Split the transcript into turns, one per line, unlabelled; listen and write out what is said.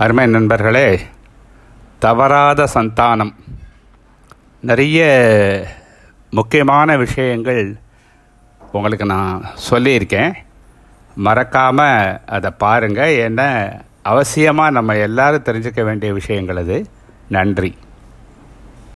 அருமை நண்பர்களே தவறாத சந்தானம். நிறைய முக்கியமான விஷயங்கள் உங்களுக்கு நான் சொல்லியிருக்கேன். மறக்காமல் அதை பாருங்கள் ஏன்னா அவசியமாக நம்ம எல்லாரும் தெரிஞ்சுக்க வேண்டிய விஷயங்கள் அது. நன்றி.